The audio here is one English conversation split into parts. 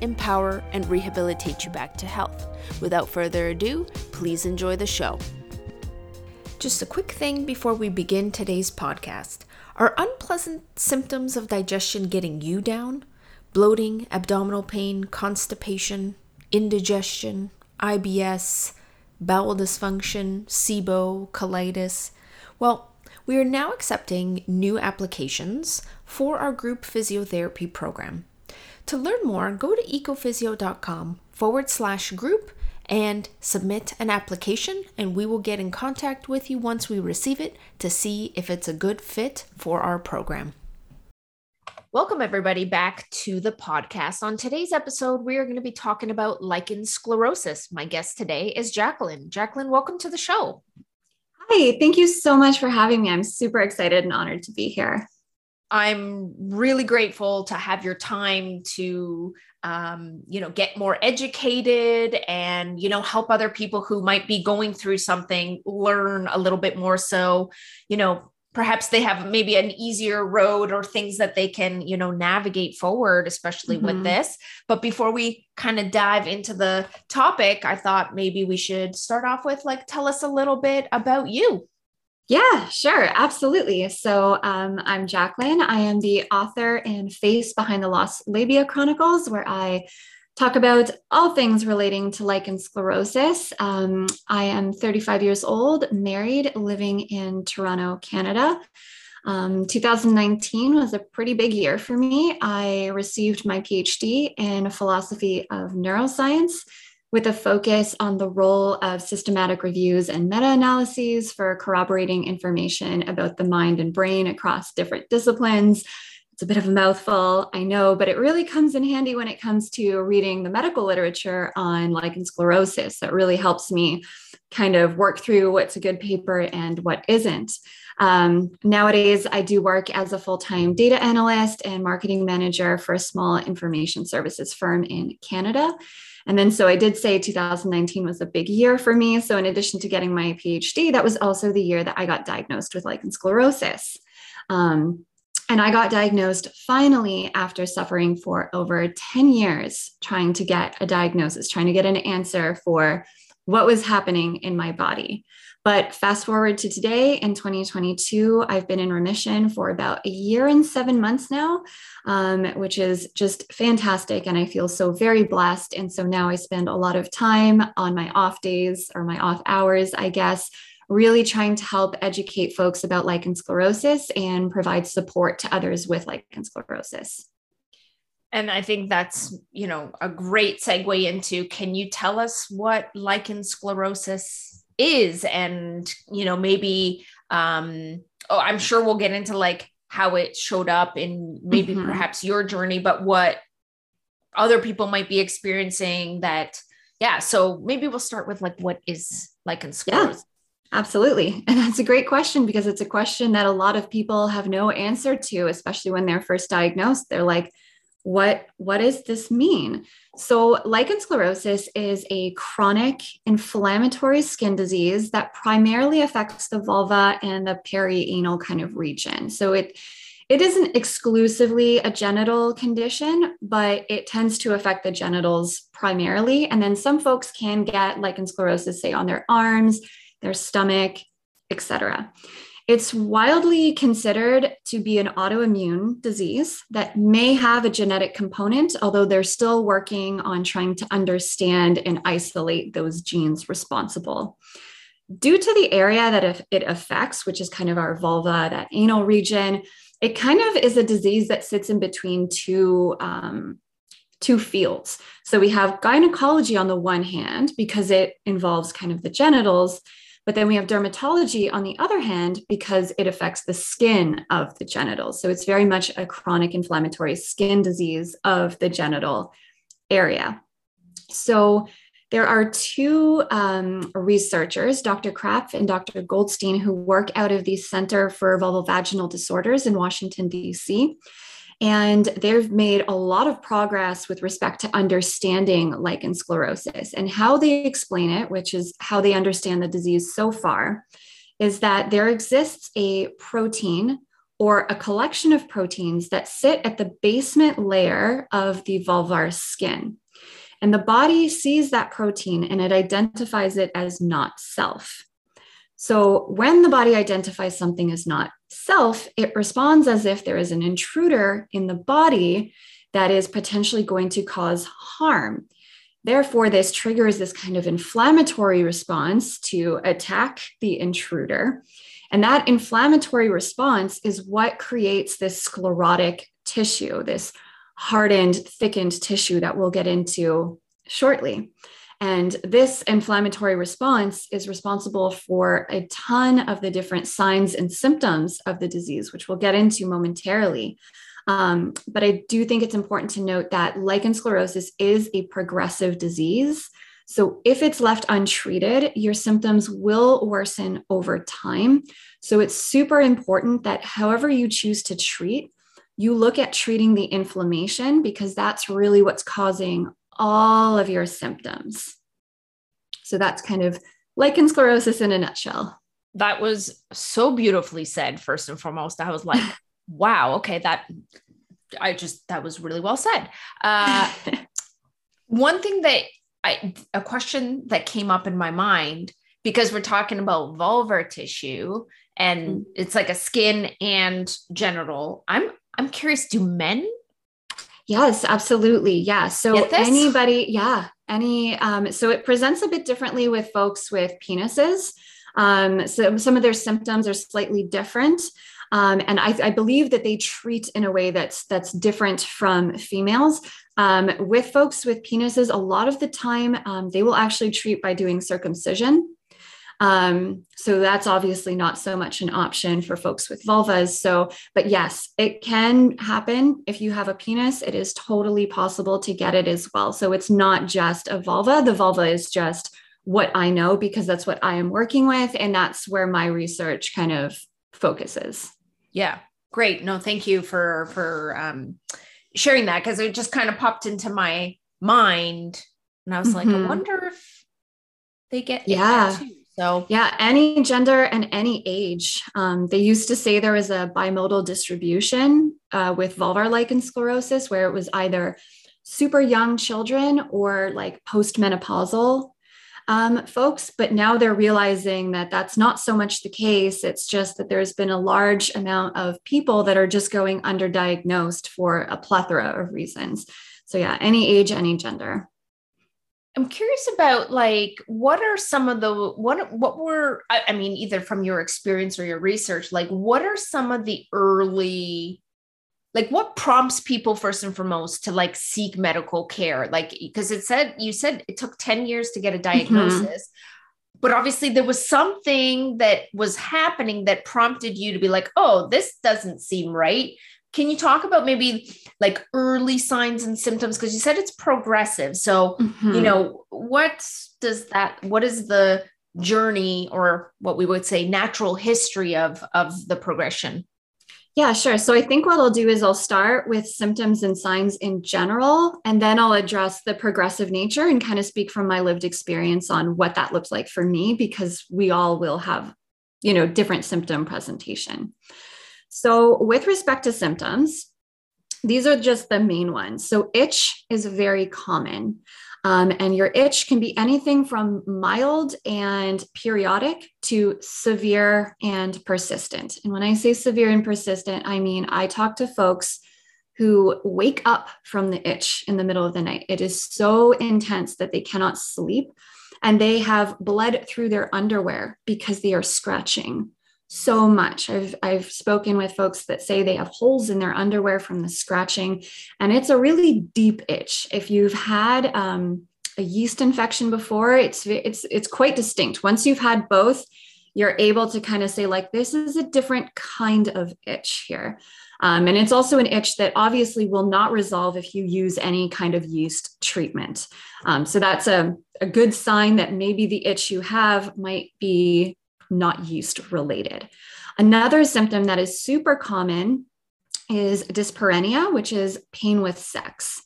empower, and rehabilitate you back to health. Without further ado, please enjoy the show. Just a quick thing before we begin today's podcast. Are unpleasant symptoms of digestion getting you down? Bloating, abdominal pain, constipation, indigestion, IBS, bowel dysfunction, SIBO, colitis? Well, we are now accepting new applications for our group physiotherapy program. To learn more, go to ecophysio.com forward slash group and submit an application, and we will get in contact with you once we receive it to see if it's a good fit for our program. Welcome, everybody, back to the podcast. On today's episode, we are going to be talking about lichen sclerosis. My guest today is Jacqueline. Jacqueline, welcome to the show. Hi, thank you so much for having me. I'm super excited and honored to be here. I'm really grateful to have your time to, um, you know, get more educated and, you know, help other people who might be going through something learn a little bit more. So, you know, perhaps they have maybe an easier road or things that they can you know navigate forward especially mm-hmm. with this but before we kind of dive into the topic i thought maybe we should start off with like tell us a little bit about you yeah, sure. Absolutely. So um, I'm Jacqueline. I am the author and face behind the Lost Labia Chronicles, where I talk about all things relating to lichen sclerosis. Um, I am 35 years old, married, living in Toronto, Canada. Um, 2019 was a pretty big year for me. I received my PhD in philosophy of neuroscience with a focus on the role of systematic reviews and meta analyses for corroborating information about the mind and brain across different disciplines it's a bit of a mouthful, I know, but it really comes in handy when it comes to reading the medical literature on lichen sclerosis. That really helps me kind of work through what's a good paper and what isn't. Um, nowadays, I do work as a full time data analyst and marketing manager for a small information services firm in Canada. And then, so I did say 2019 was a big year for me. So, in addition to getting my PhD, that was also the year that I got diagnosed with lichen sclerosis. Um, and I got diagnosed finally after suffering for over 10 years trying to get a diagnosis, trying to get an answer for what was happening in my body. But fast forward to today in 2022, I've been in remission for about a year and seven months now, um, which is just fantastic. And I feel so very blessed. And so now I spend a lot of time on my off days or my off hours, I guess, really trying to help educate folks about lichen sclerosis and provide support to others with lichen sclerosis. And I think that's, you know, a great segue into can you tell us what lichen sclerosis is and, you know, maybe um oh, I'm sure we'll get into like how it showed up in maybe mm-hmm. perhaps your journey, but what other people might be experiencing that yeah, so maybe we'll start with like what is like lichen sclerosis. Absolutely. And that's a great question because it's a question that a lot of people have no answer to, especially when they're first diagnosed. They're like, what, what does this mean? So, lichen sclerosis is a chronic inflammatory skin disease that primarily affects the vulva and the perianal kind of region. So, it it isn't exclusively a genital condition, but it tends to affect the genitals primarily. And then some folks can get lichen sclerosis, say, on their arms, their stomach, etc. It's wildly considered to be an autoimmune disease that may have a genetic component, although they're still working on trying to understand and isolate those genes responsible. Due to the area that it affects, which is kind of our vulva, that anal region, it kind of is a disease that sits in between two um, two fields. So we have gynecology on the one hand because it involves kind of the genitals, but then we have dermatology on the other hand, because it affects the skin of the genitals. So it's very much a chronic inflammatory skin disease of the genital area. So there are two um, researchers, Dr. Kraft and Dr. Goldstein, who work out of the Center for Vulvovaginal Disorders in Washington, D.C. And they've made a lot of progress with respect to understanding lichen sclerosis and how they explain it, which is how they understand the disease so far, is that there exists a protein or a collection of proteins that sit at the basement layer of the vulvar skin. And the body sees that protein and it identifies it as not self. So when the body identifies something as not self, it responds as if there is an intruder in the body that is potentially going to cause harm. Therefore, this triggers this kind of inflammatory response to attack the intruder. And that inflammatory response is what creates this sclerotic tissue, this hardened, thickened tissue that we'll get into shortly. And this inflammatory response is responsible for a ton of the different signs and symptoms of the disease, which we'll get into momentarily. Um, but I do think it's important to note that lichen sclerosis is a progressive disease. So if it's left untreated, your symptoms will worsen over time. So it's super important that however you choose to treat, you look at treating the inflammation because that's really what's causing all of your symptoms. So that's kind of lichen sclerosis in a nutshell. That was so beautifully said, first and foremost. I was like, wow, okay, that I just, that was really well said. Uh, one thing that I, a question that came up in my mind, because we're talking about vulvar tissue and mm. it's like a skin and genital. I'm, I'm curious, do men Yes, absolutely. Yeah. So anybody, yeah, any, um, so it presents a bit differently with folks with penises. Um, so some of their symptoms are slightly different. Um, and I, I, believe that they treat in a way that's that's different from females. Um, with folks with penises, a lot of the time um, they will actually treat by doing circumcision. Um, so that's obviously not so much an option for folks with vulvas. So, but yes, it can happen if you have a penis. It is totally possible to get it as well. So it's not just a vulva. The vulva is just what I know because that's what I am working with. And that's where my research kind of focuses. Yeah. Great. No, thank you for, for, um, sharing that because it just kind of popped into my mind and I was mm-hmm. like, I mm-hmm. wonder if they get yeah so, yeah, any gender and any age. Um, they used to say there was a bimodal distribution uh, with vulvar lichen sclerosis, where it was either super young children or like postmenopausal um, folks. But now they're realizing that that's not so much the case. It's just that there's been a large amount of people that are just going underdiagnosed for a plethora of reasons. So, yeah, any age, any gender. I'm curious about like what are some of the what what were I, I mean either from your experience or your research like what are some of the early like what prompts people first and foremost to like seek medical care like because it said you said it took 10 years to get a mm-hmm. diagnosis mm-hmm. but obviously there was something that was happening that prompted you to be like oh this doesn't seem right can you talk about maybe like early signs and symptoms because you said it's progressive so mm-hmm. you know what does that what is the journey or what we would say natural history of of the progression yeah, sure. So I think what I'll do is I'll start with symptoms and signs in general, and then I'll address the progressive nature and kind of speak from my lived experience on what that looks like for me, because we all will have, you know, different symptom presentation. So, with respect to symptoms, these are just the main ones. So, itch is very common. Um, and your itch can be anything from mild and periodic to severe and persistent. And when I say severe and persistent, I mean I talk to folks who wake up from the itch in the middle of the night. It is so intense that they cannot sleep and they have bled through their underwear because they are scratching so much. I've I've spoken with folks that say they have holes in their underwear from the scratching, and it's a really deep itch. If you've had um, a yeast infection before, it's it's it's quite distinct. Once you've had both, you're able to kind of say, like, this is a different kind of itch here. Um, and it's also an itch that obviously will not resolve if you use any kind of yeast treatment. Um, so that's a, a good sign that maybe the itch you have might be not yeast related. Another symptom that is super common is dyspareunia, which is pain with sex.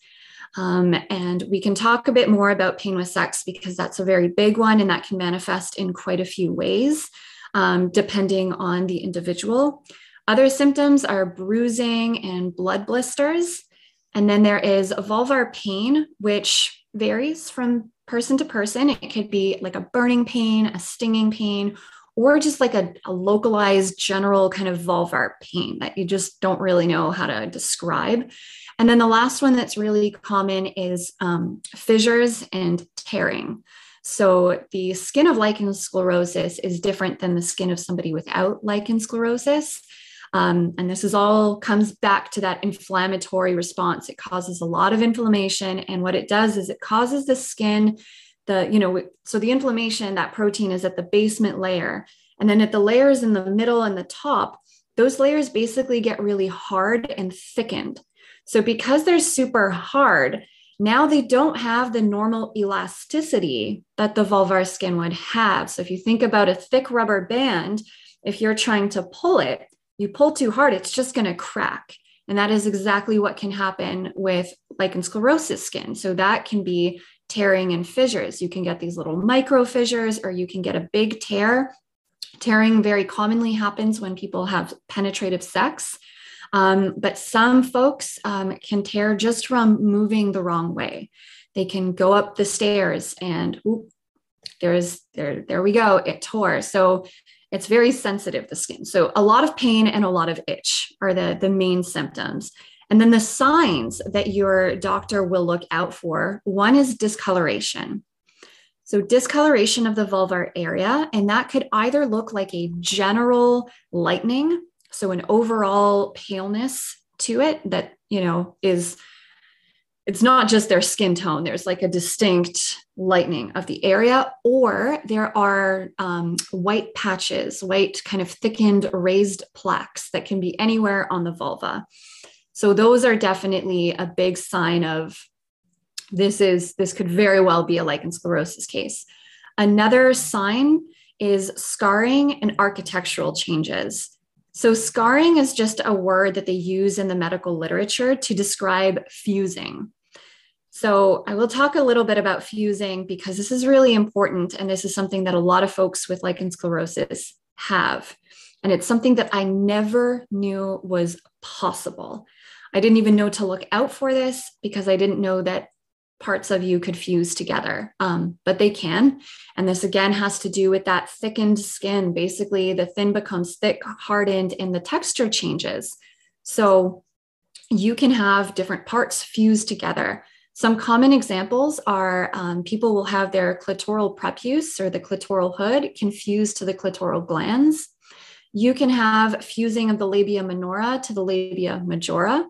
Um, and we can talk a bit more about pain with sex because that's a very big one and that can manifest in quite a few ways, um, depending on the individual. Other symptoms are bruising and blood blisters. And then there is vulvar pain, which varies from person to person. It could be like a burning pain, a stinging pain, or just like a, a, localized general kind of vulvar pain that you just don't really know how to describe. And then the last one that's really common is um, fissures and tearing. So the skin of lichen sclerosis is different than the skin of somebody without lichen sclerosis. Um, and this is all comes back to that inflammatory response. It causes a lot of inflammation. And what it does is it causes the skin the you know so the inflammation that protein is at the basement layer. And then at the layers in the middle and the top those layers basically get really hard and thickened. So because they're super hard now they don't have the normal elasticity that the vulvar skin would have. So if you think about a thick rubber band if you're trying to pull it you pull too hard it's just going to crack. And that is exactly what can happen with lichen sclerosis skin. So that can be tearing and fissures. You can get these little micro fissures, or you can get a big tear. Tearing very commonly happens when people have penetrative sex. Um, but some folks um, can tear just from moving the wrong way. They can go up the stairs and there's there, there we go, it tore. So it's very sensitive, the skin. So a lot of pain and a lot of itch are the, the main symptoms. And then the signs that your doctor will look out for one is discoloration. So, discoloration of the vulvar area, and that could either look like a general lightening, so an overall paleness to it that, you know, is it's not just their skin tone, there's like a distinct lightening of the area, or there are um, white patches, white kind of thickened raised plaques that can be anywhere on the vulva. So those are definitely a big sign of this is this could very well be a lichen sclerosis case. Another sign is scarring and architectural changes. So scarring is just a word that they use in the medical literature to describe fusing. So I will talk a little bit about fusing because this is really important and this is something that a lot of folks with lichen sclerosis have. And it's something that I never knew was possible. I didn't even know to look out for this because I didn't know that parts of you could fuse together, um, but they can. And this again has to do with that thickened skin. Basically, the thin becomes thick, hardened, and the texture changes. So you can have different parts fused together. Some common examples are um, people will have their clitoral prepuce or the clitoral hood confused to the clitoral glans. You can have fusing of the labia minora to the labia majora.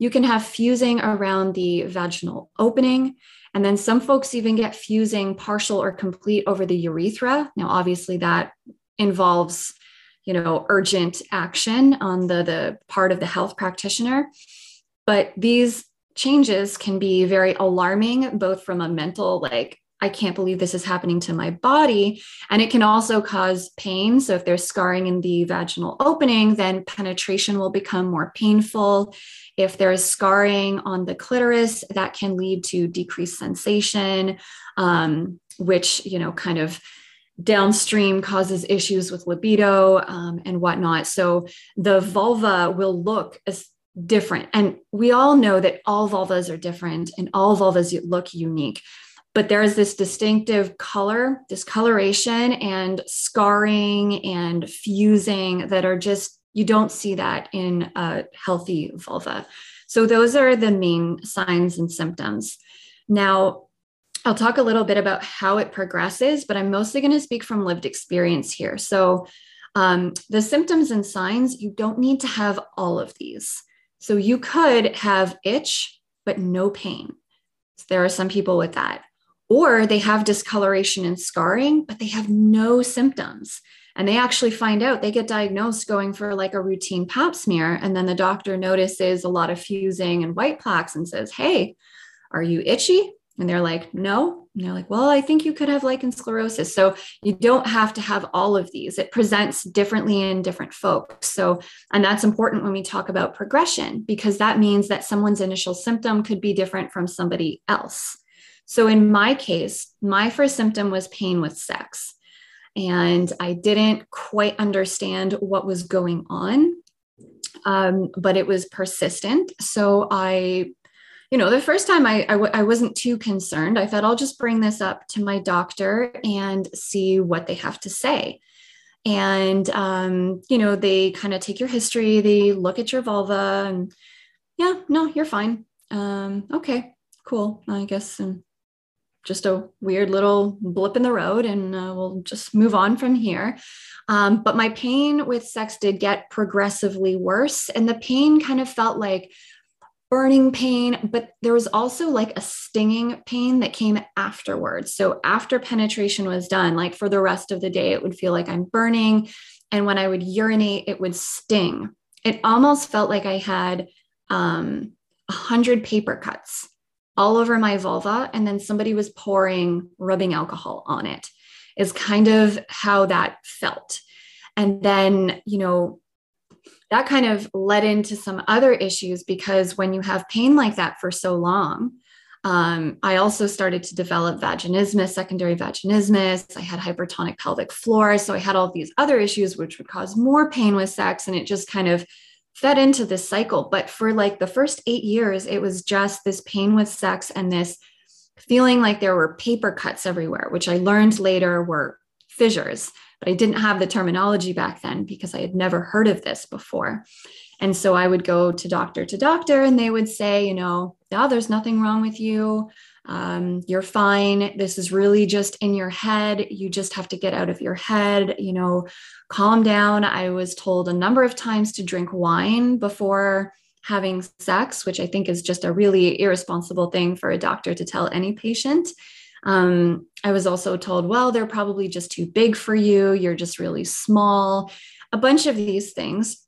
You can have fusing around the vaginal opening. And then some folks even get fusing partial or complete over the urethra. Now, obviously, that involves you know urgent action on the the part of the health practitioner but these changes can be very alarming both from a mental like I can't believe this is happening to my body. And it can also cause pain. So, if there's scarring in the vaginal opening, then penetration will become more painful. If there's scarring on the clitoris, that can lead to decreased sensation, um, which, you know, kind of downstream causes issues with libido um, and whatnot. So, the vulva will look as different. And we all know that all vulvas are different and all vulvas look unique but there is this distinctive color, discoloration, and scarring and fusing that are just, you don't see that in a healthy vulva. So, those are the main signs and symptoms. Now, I'll talk a little bit about how it progresses, but I'm mostly going to speak from lived experience here. So, um, the symptoms and signs, you don't need to have all of these. So, you could have itch, but no pain. There are some people with that or they have discoloration and scarring, but they have no symptoms. and they actually find out they get diagnosed going for like a routine pap smear and then the doctor notices a lot of fusing and white plaques and says hey are you itchy? And they're like no. And they're like well i think you could have lichen sclerosis. So you don't have to have all of these. It presents differently in different folks. So and that's important when we talk about progression because that means that someone's initial symptom could be different from somebody else so in my case my first symptom was pain with sex and I didn't quite understand what was going on. Um, but it was persistent. So I, you know, the first time I I, w- I wasn't too concerned. I thought I'll just bring this up to my doctor and see what they have to say. And, um, you know, they kind of take your history, they look at your vulva, and yeah, no, you're fine. Um, okay, cool. I guess um, just a weird little blip in the road and uh, we'll just move on from here. Um, but my pain with sex did get progressively worse. And the pain kind of felt like burning pain, but there was also like a stinging pain that came afterwards. So after penetration was done, like for the rest of the day, it would feel like I'm burning. And when I would urinate, it would sting. It almost felt like I had um, 100 paper cuts all over my vulva and then somebody was pouring rubbing alcohol on it is kind of how that felt and then you know that kind of led into some other issues because when you have pain like that for so long um, I also started to develop vaginismus, secondary vaginismus. I had hypertonic pelvic floor. So I had all these other issues, which would cause more pain with sex. And it just kind of fed into this cycle. But for like the first eight years, it was just this pain with sex and this feeling like there were paper cuts everywhere, which I learned later were fissures. But I didn't have the terminology back then because I had never heard of this before. And so I would go to doctor to doctor, and they would say, you know, oh, there's nothing wrong with you. Um, you're fine. This is really just in your head. You just have to get out of your head. You know, calm down. I was told a number of times to drink wine before having sex, which I think is just a really irresponsible thing for a doctor to tell any patient. Um, I was also told, well, they're probably just too big for you. You're just really small. A bunch of these things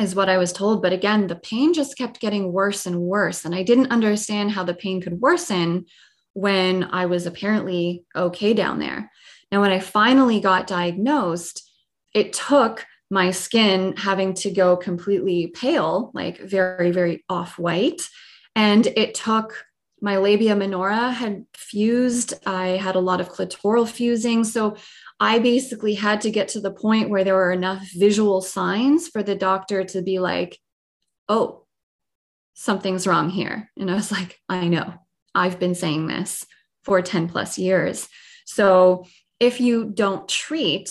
is what I was told. But again, the pain just kept getting worse and worse. And I didn't understand how the pain could worsen when I was apparently okay down there. Now, when I finally got diagnosed, it took my skin having to go completely pale, like very, very off white. And it took my labia minora had fused. I had a lot of clitoral fusing. So I basically had to get to the point where there were enough visual signs for the doctor to be like, oh, something's wrong here. And I was like, I know, I've been saying this for 10 plus years. So if you don't treat,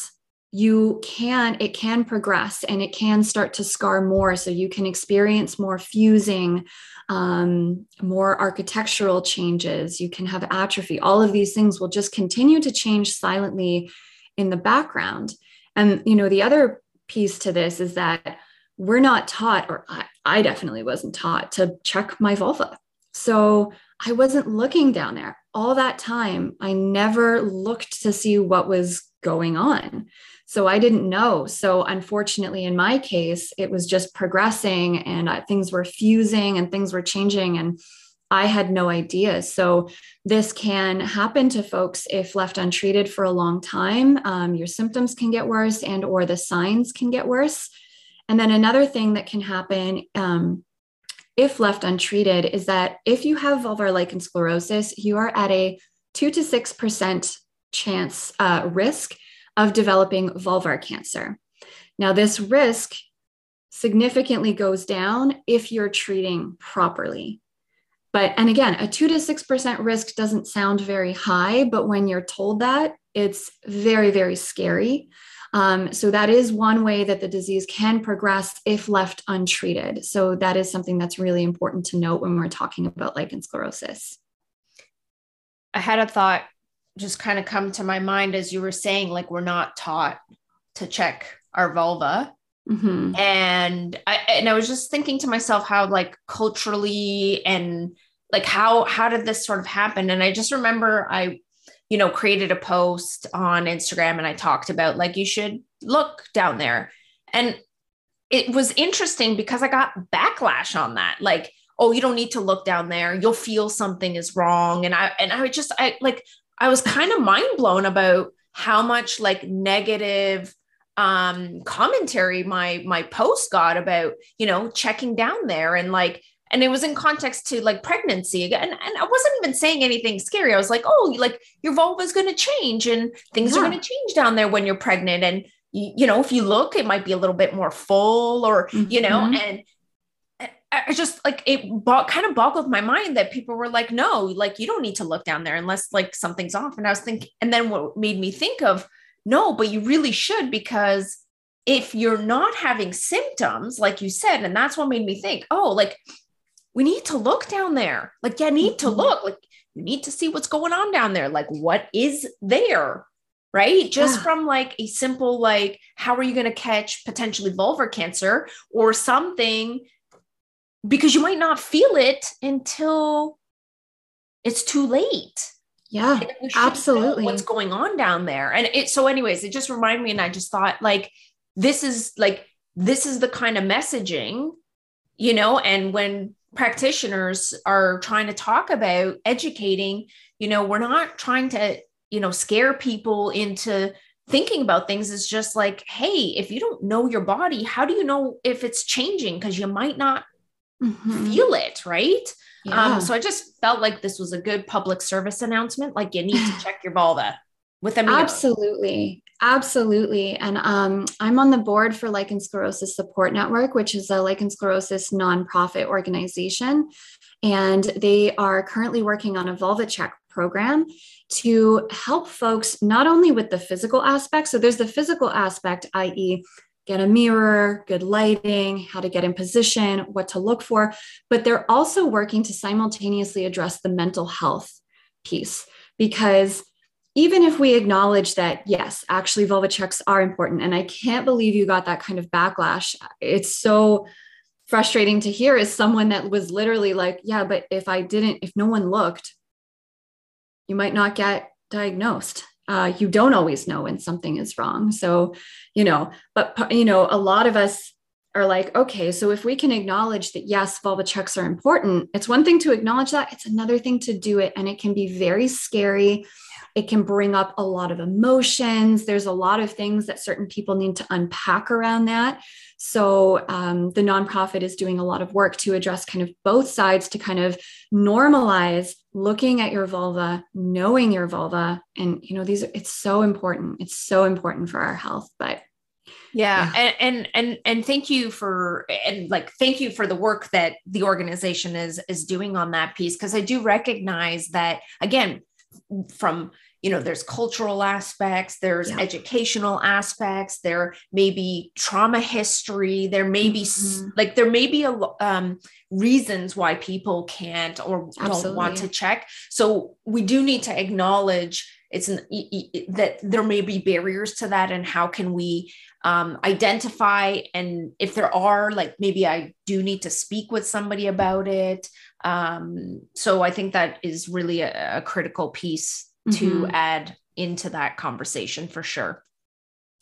you can it can progress and it can start to scar more so you can experience more fusing um, more architectural changes you can have atrophy all of these things will just continue to change silently in the background and you know the other piece to this is that we're not taught or I, I definitely wasn't taught to check my vulva so i wasn't looking down there all that time i never looked to see what was going on so I didn't know. So unfortunately, in my case, it was just progressing and uh, things were fusing and things were changing. And I had no idea. So this can happen to folks if left untreated for a long time. Um, your symptoms can get worse and or the signs can get worse. And then another thing that can happen um, if left untreated is that if you have vulvar lichen sclerosis, you are at a two to six percent chance uh, risk of developing vulvar cancer. Now, this risk significantly goes down if you're treating properly. But, and again, a two to 6% risk doesn't sound very high, but when you're told that, it's very, very scary. Um, so, that is one way that the disease can progress if left untreated. So, that is something that's really important to note when we're talking about lichen sclerosis. I had a thought just kind of come to my mind as you were saying, like we're not taught to check our vulva. Mm-hmm. And I and I was just thinking to myself how like culturally and like how how did this sort of happen? And I just remember I you know, created a post on Instagram and I talked about like, you should look down there. And it was interesting because I got backlash on that. Like, oh, you don't need to look down there. You'll feel something is wrong. And I, and I just, I like, I was kind of mind blown about how much like negative um commentary my my post got about you know checking down there and like and it was in context to like pregnancy again and, and i wasn't even saying anything scary i was like oh like your vulva is going to change and things yeah. are going to change down there when you're pregnant and you, you, know if you look it might be a little bit more full or mm-hmm. you know mm-hmm. and I just like it bo- kind of boggled my mind that people were like, no, like you don't need to look down there unless like something's off. And I was thinking, and then what made me think of no, but you really should because if you're not having symptoms, like you said, and that's what made me think, oh, like we need to look down there. Like, you need to mm-hmm. look, like, you need to see what's going on down there. Like, what is there? Right. Just yeah. from like a simple, like, how are you going to catch potentially vulvar cancer or something? Because you might not feel it until it's too late. Yeah, absolutely. What's going on down there? And it, so, anyways, it just reminded me, and I just thought, like, this is like, this is the kind of messaging, you know, and when practitioners are trying to talk about educating, you know, we're not trying to, you know, scare people into thinking about things is just like, hey, if you don't know your body, how do you know if it's changing? Because you might not mm-hmm. feel it, right? Um, yeah. Um, so I just felt like this was a good public service announcement. Like you need to check your vulva with a Absolutely. Absolutely. And um, I'm on the board for Lichen Sclerosis Support Network, which is a lichen sclerosis nonprofit organization. And they are currently working on a vulva check program to help folks not only with the physical aspect. So there's the physical aspect, i.e., get a mirror, good lighting, how to get in position, what to look for. But they're also working to simultaneously address the mental health piece because even if we acknowledge that, yes, actually vulva checks are important, and I can't believe you got that kind of backlash. It's so frustrating to hear as someone that was literally like, yeah, but if I didn't, if no one looked, you might not get diagnosed uh, you don't always know when something is wrong. So, you know, but, you know, a lot of us are like, okay, so if we can acknowledge that, yes, vulva checks are important, it's one thing to acknowledge that, it's another thing to do it. And it can be very scary. It can bring up a lot of emotions. There's a lot of things that certain people need to unpack around that. So um, the nonprofit is doing a lot of work to address kind of both sides to kind of normalize looking at your vulva, knowing your vulva, and you know these. Are, It's so important. It's so important for our health. But yeah, yeah. And, and and and thank you for and like thank you for the work that the organization is is doing on that piece because I do recognize that again from you know there's cultural aspects there's yeah. educational aspects there may be trauma history there may be mm-hmm. like there may be a um, reasons why people can't or Absolutely. don't want to check so we do need to acknowledge it's an, that there may be barriers to that and how can we um, identify and if there are like maybe i do need to speak with somebody about it um, so i think that is really a, a critical piece to mm-hmm. add into that conversation for sure.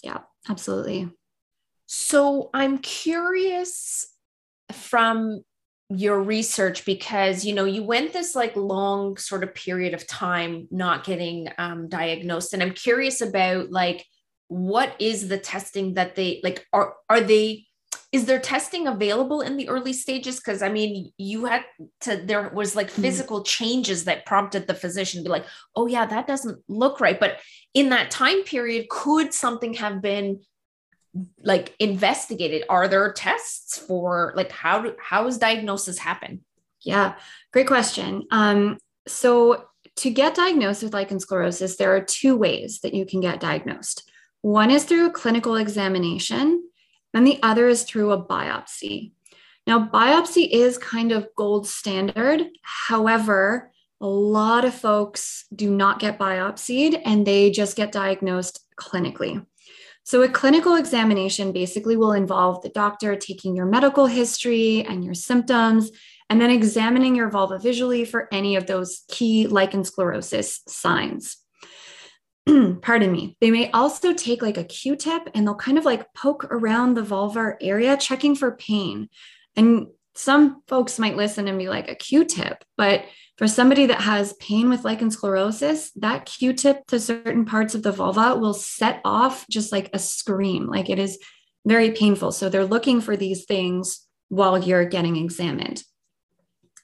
Yeah, absolutely. So I'm curious from your research because you know you went this like long sort of period of time not getting um, diagnosed and i'm curious about like what is the testing that they like are are they is there testing available in the early stages? Because i mean you had to there was like hmm. physical changes that prompted the physician to be like oh yeah that doesn't look right. But in that time period could something have been like investigated? Are there tests for like how do, how does diagnosis happen yeah great question. Um so to get diagnosed with lichen sclerosis there are two ways that you can get diagnosed. One is through a clinical examination and the other is through a biopsy. Now, biopsy is kind of gold standard. However, a lot of folks do not get biopsied and they just get diagnosed clinically. So, a clinical examination basically will involve the doctor taking your medical history and your symptoms and then examining your vulva visually for any of those key lichen sclerosis signs. pardon me, they may also take like a Q tip and they'll kind of like poke around the vulvar area, checking for pain. And some folks might listen and be like, a Q tip. But for somebody that has pain with lichen sclerosis, that Q tip to certain parts of the vulva will set off just like a scream. Like it is very painful. So they're looking for these things while you're getting examined.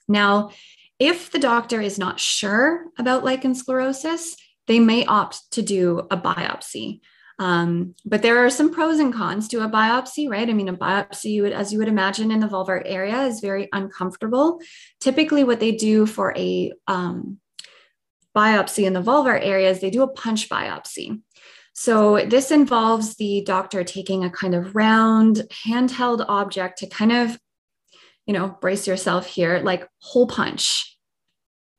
Now, if the doctor is not sure about lichen sclerosis, they may opt to do a biopsy. Um, but there are some pros and cons to a biopsy, right? I mean, a biopsy, you would, as you would imagine, in the vulvar area is very uncomfortable. Typically, what they do for a um, biopsy in the vulvar area is they do a punch biopsy. So this involves the doctor taking a kind of round handheld object to kind of, you know, brace yourself here, like hole punch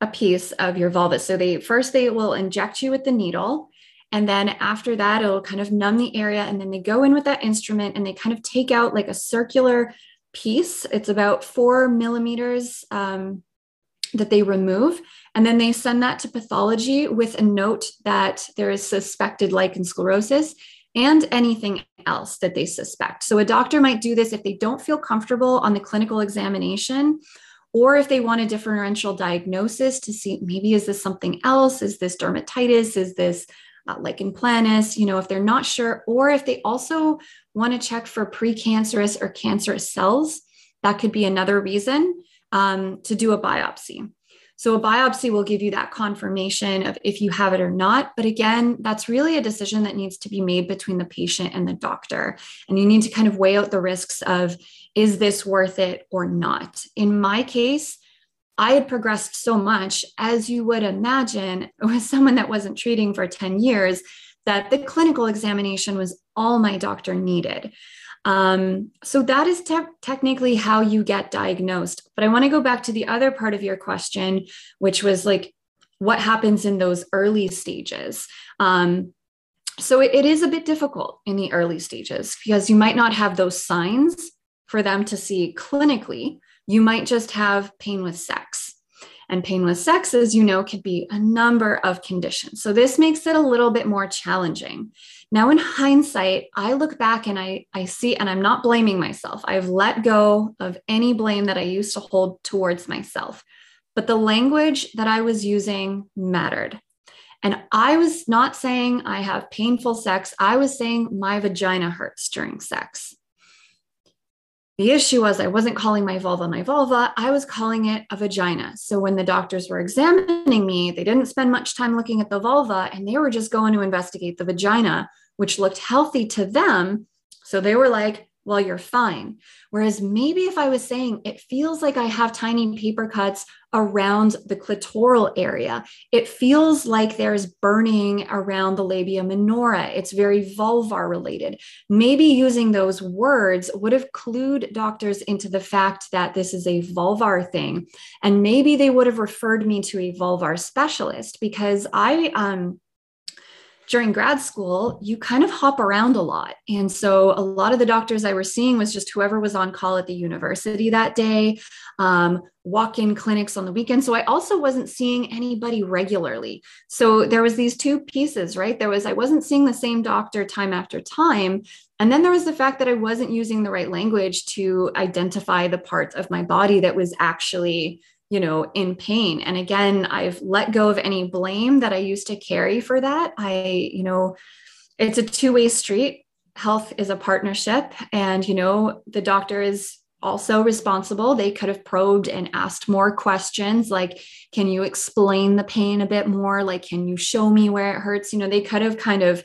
a piece of your vulva. So they first they will inject you with the needle. And then after that, it'll kind of numb the area. And then they go in with that instrument and they kind of take out like a circular piece. It's about four millimeters um, that they remove. And then they send that to pathology with a note that there is suspected lichen sclerosis and anything else that they suspect. So a doctor might do this if they don't feel comfortable on the clinical examination or if they want a differential diagnosis to see maybe is this something else? Is this dermatitis? Is this uh, lichen planus you know if they're not sure or if they also want to check for precancerous or cancerous cells that could be another reason um, to do a biopsy so a biopsy will give you that confirmation of if you have it or not. But again, that's really a decision that needs to be made between the patient and the doctor. And you need to kind of weigh out the risks of is this worth it or not? In my case, I had progressed so much, as you would imagine, with someone that wasn't treating for 10 years, that the clinical examination was all my doctor needed. Um, so that is te- technically how you get diagnosed. But I want to go back to the other part of your question, which was like, what happens in those early stages? Um, so it, it is a bit difficult in the early stages because you might not have those signs for them to see clinically. You might just have pain with sex. And pain with sex, as you know, could be a number of conditions. So this makes it a little bit more challenging. Now, in hindsight, I look back and I, I see, and I'm not blaming myself. I've let go of any blame that I used to hold towards myself. But the language that I was using mattered. And I was not saying I have painful sex. I was saying my vagina hurts during sex. The issue was I wasn't calling my vulva my vulva, I was calling it a vagina. So when the doctors were examining me, they didn't spend much time looking at the vulva and they were just going to investigate the vagina, which looked healthy to them. So they were like, well, you're fine. Whereas maybe if I was saying it feels like I have tiny paper cuts around the clitoral area, it feels like there's burning around the labia minora. It's very vulvar related. Maybe using those words would have clued doctors into the fact that this is a vulvar thing. And maybe they would have referred me to a vulvar specialist because I, um, during grad school, you kind of hop around a lot. And so a lot of the doctors I was seeing was just whoever was on call at the university that day, um, walk in clinics on the weekend. So I also wasn't seeing anybody regularly. So there was these two pieces, right? There was, I wasn't seeing the same doctor time after time. And then there was the fact that I wasn't using the right language to identify the part of my body that was actually you know, in pain. And again, I've let go of any blame that I used to carry for that. I, you know, it's a two way street. Health is a partnership. And, you know, the doctor is also responsible. They could have probed and asked more questions like, can you explain the pain a bit more? Like, can you show me where it hurts? You know, they could have kind of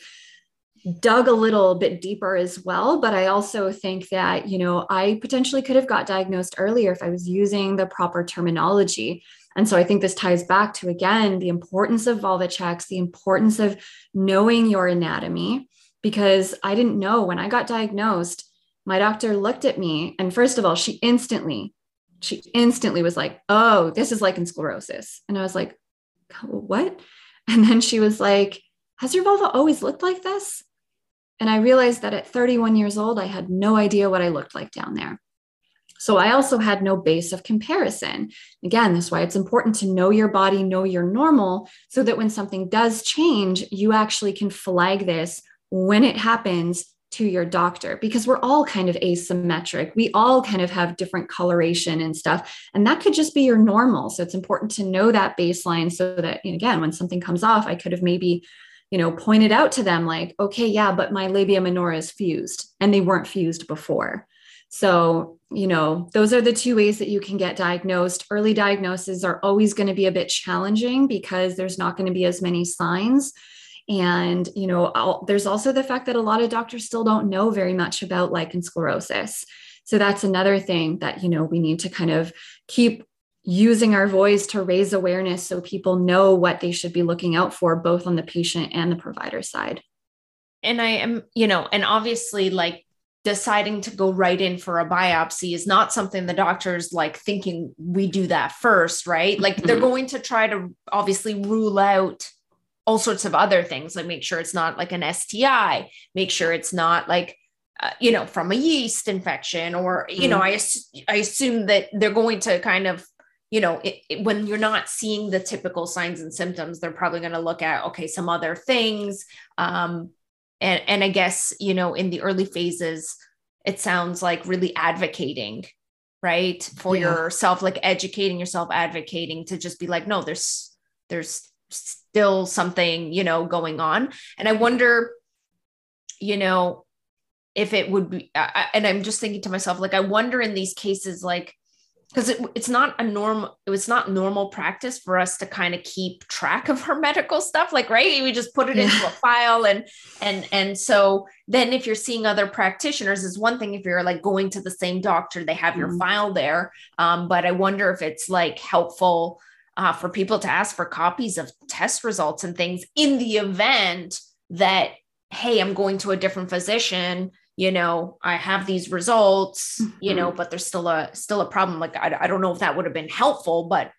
dug a little bit deeper as well but i also think that you know i potentially could have got diagnosed earlier if i was using the proper terminology. And so i think this ties back to again the importance of vulva checks the importance of knowing your anatomy because i didn't know when i got diagnosed my doctor looked at me and first of all she instantly she instantly was like oh this is lichen sclerosis. And i was like what? And then she was like has your vulva always looked like this and I realized that at 31 years old, I had no idea what I looked like down there. So I also had no base of comparison. Again, this is why it's important to know your body, know your normal, so that when something does change, you actually can flag this when it happens to your doctor because we're all kind of asymmetric. We all kind of have different coloration and stuff. And that could just be your normal. So it's important to know that baseline so that, again, when something comes off, I could have maybe, you know, pointed out to them, like, okay, yeah, but my labia minora is fused and they weren't fused before. So, you know, those are the two ways that you can get diagnosed. Early diagnoses are always going to be a bit challenging because there's not going to be as many signs. And, you know, I'll, there's also the fact that a lot of doctors still don't know very much about lichen sclerosus. So that's another thing that, you know, we need to kind of keep using our voice to raise awareness so people know what they should be looking out for, both on the patient and the provider side. And I am, you know, and obviously, like deciding to go right in for a biopsy is not something the doctors like thinking we do that first, right? Like they're mm-hmm. going to try to obviously rule out all sorts of other things, like make sure it's not like an STI, make sure it's not like uh, you know from a yeast infection or you mm-hmm. know I I assume that they're going to kind of you know it, it, when you're not seeing the typical signs and symptoms they're probably going to look at okay some other things um, and and i guess you know in the early phases it sounds like really advocating right for yeah. yourself like educating yourself advocating to just be like no there's there's still something you know going on and i wonder you know if it would be I, and i'm just thinking to myself like i wonder in these cases like because it, it's not a normal it was not normal practice for us to kind of keep track of her medical stuff like right we just put it yeah. into a file and and and so then if you're seeing other practitioners is one thing if you're like going to the same doctor they have mm-hmm. your file there um, but i wonder if it's like helpful uh, for people to ask for copies of test results and things in the event that hey i'm going to a different physician you know i have these results mm-hmm. you know mm-hmm. but there's still a still a problem like I, I don't know if that would have been helpful but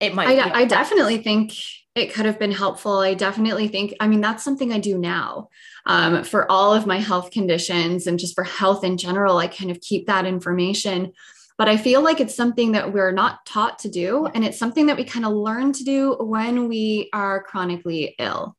it might I, I definitely think it could have been helpful i definitely think i mean that's something i do now um, for all of my health conditions and just for health in general i kind of keep that information but I feel like it's something that we're not taught to do. And it's something that we kind of learn to do when we are chronically ill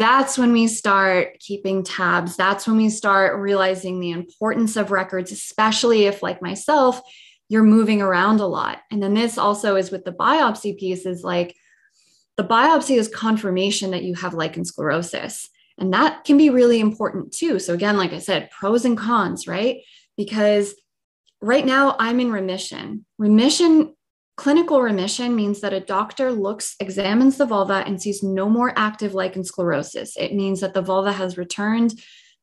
that's when we start keeping tabs. That's when we start realizing the importance of records, especially if, like myself, you're moving around a lot. And then this also is with the biopsy piece is like the biopsy is confirmation that you have lichen sclerosus. And that can be really important too. So, again, like I said, pros and cons, right? Because right now I'm in remission. Remission Clinical remission means that a doctor looks, examines the vulva, and sees no more active lichen sclerosus. It means that the vulva has returned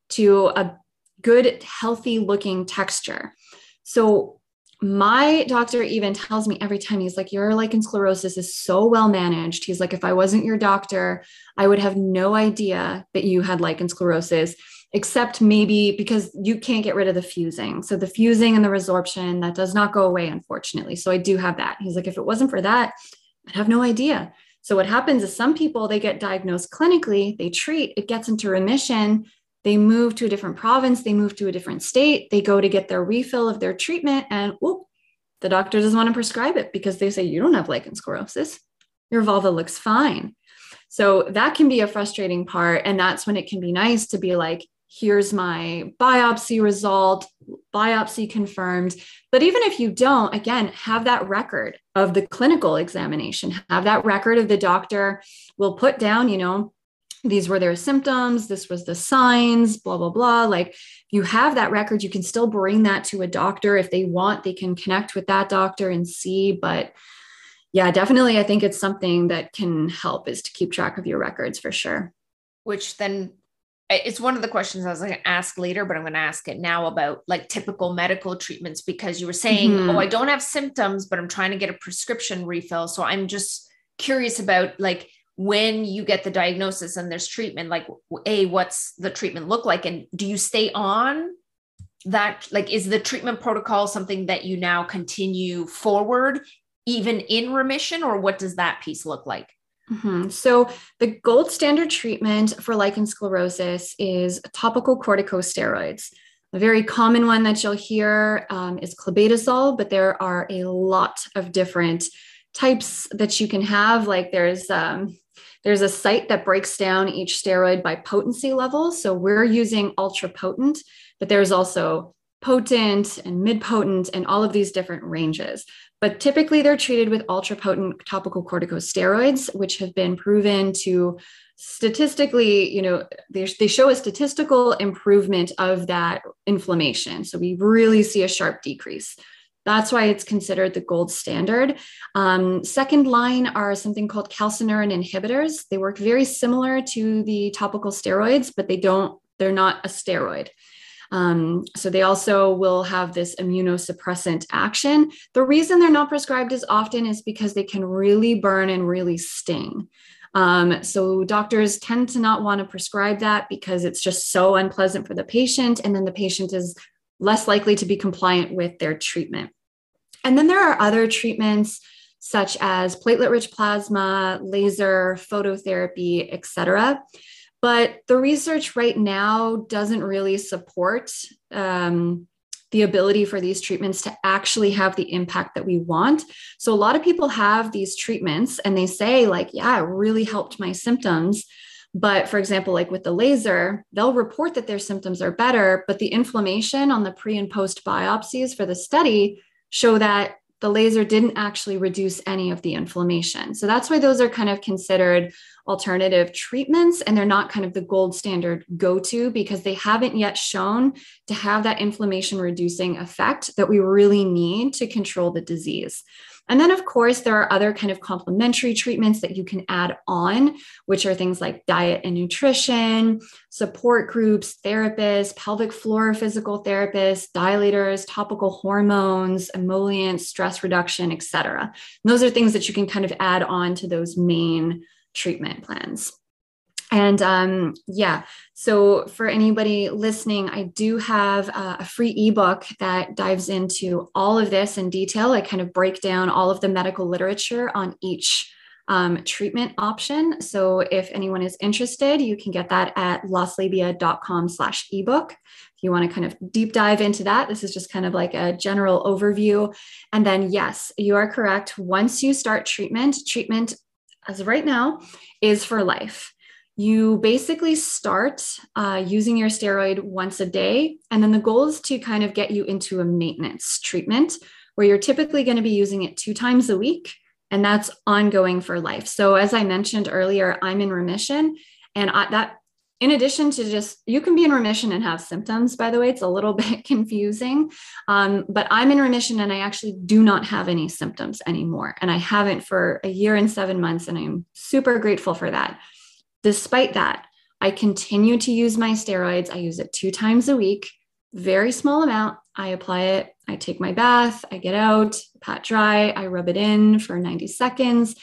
to a good, healthy looking texture. So, my doctor even tells me every time he's like, Your lichen sclerosus is so well managed. He's like, If I wasn't your doctor, I would have no idea that you had lichen sclerosus except maybe because you can't get rid of the fusing. So the fusing and the resorption, that does not go away, unfortunately. So I do have that. He's like, if it wasn't for that, I'd have no idea. So what happens is some people, they get diagnosed clinically, they treat, it gets into remission. They move to a different province, they move to a different state, they go to get their refill of their treatment, and whoop, the doctor doesn't want to prescribe it because they say, you don't have lichen sclerosus. Your vulva looks fine. So that can be a frustrating part. And that's when it can be nice to be like, here's my biopsy result, biopsy confirmed. But even if you don't, again, have that record of the clinical examination, have that record of the doctor will put down, you know, these were their symptoms, this was the signs, blah, blah, blah. Like you have that record, you can still bring that to a doctor if they want, they can connect with that doctor and see. But yeah, definitely, I think it's something that can help is to keep track of your records for sure. Which then it's one of the questions I was going to ask later, but I'm going to ask it now about like typical medical treatments because you were saying, mm-hmm. oh, I don't have symptoms, but I'm trying to get a prescription refill. So I'm just curious about like when you get the diagnosis and there's treatment, like a what's the treatment look like, and do you stay on that? Like, is the treatment protocol something that you now continue forward even in remission, or what does that piece look like? Mm-hmm. So, the gold standard treatment for lichen sclerosus is topical corticosteroids. A very common one that you'll hear um, is clobetasol, but there are a lot of different types that you can have. Like there's um, there's a site that breaks down each steroid by potency level. So we're using ultra potent, but there's also potent and mid potent and all of these different ranges. But typically they're treated with ultra potent topical corticosteroids, which have been proven to statistically, you know, they, they show a statistical improvement of that inflammation. So we really see a sharp decrease. That's why it's considered the gold standard. Um, second line are something called calcineurin inhibitors. They work very similar to the topical steroids, but they don't, they're not a steroid. Um, so they also will have this immunosuppressant action. The reason they're not prescribed as often is because they can really burn and really sting. Um, so doctors tend to not want to prescribe that because it's just so unpleasant for the patient. And then the patient is less likely to be compliant with their treatment. And then there are other treatments such as platelet rich plasma, laser, phototherapy, etc. But the research right now doesn't really support um, the ability for these treatments to actually have the impact that we want. So a lot of people have these treatments and they say, like, yeah, it really helped my symptoms. But for example, like with the laser, they'll report that their symptoms are better, but the inflammation on the pre and post biopsies for the study show that the laser didn't actually reduce any of the inflammation. So that's why those are kind of considered alternative treatments and they're not kind of the gold standard go to because they haven't yet shown to have that inflammation reducing effect that we really need to control the disease. And then, of course, there are other kind of complementary treatments that you can add on, which are things like diet and nutrition, support groups, therapists, pelvic floor physical therapists, dilators, topical hormones, emollients, stress reduction, etc. Those are things that you can kind of add on to those main treatment plans. And um, yeah, so for anybody listening, I do have uh, a free ebook that dives into all of this in detail. I kind of break down all of the medical literature on each um, treatment option. So if anyone is interested, you can get that at lostlabia.com slash ebook. If you want to kind of deep dive into that, this is just kind of like a general overview. And then, yes, you are correct. Once you start treatment, treatment as of right now is for life you basically start uh, using your steroid once a day. And then the goal is to kind of get you into a maintenance treatment where you're typically going to be using it two times a week. And that's ongoing for life. So, as I mentioned earlier, I'm in remission. And I, that, in addition to just, you can be in remission and have symptoms, by the way, it's a little bit confusing. Um, but I'm in remission and I actually do not have any symptoms anymore. And I haven't for a year and seven months. And I'm super grateful for that. Despite that, I continue to use my steroids. I use it two times a week, very small amount. I apply it, I take my bath, I get out, pat dry, I rub it in for 90 seconds,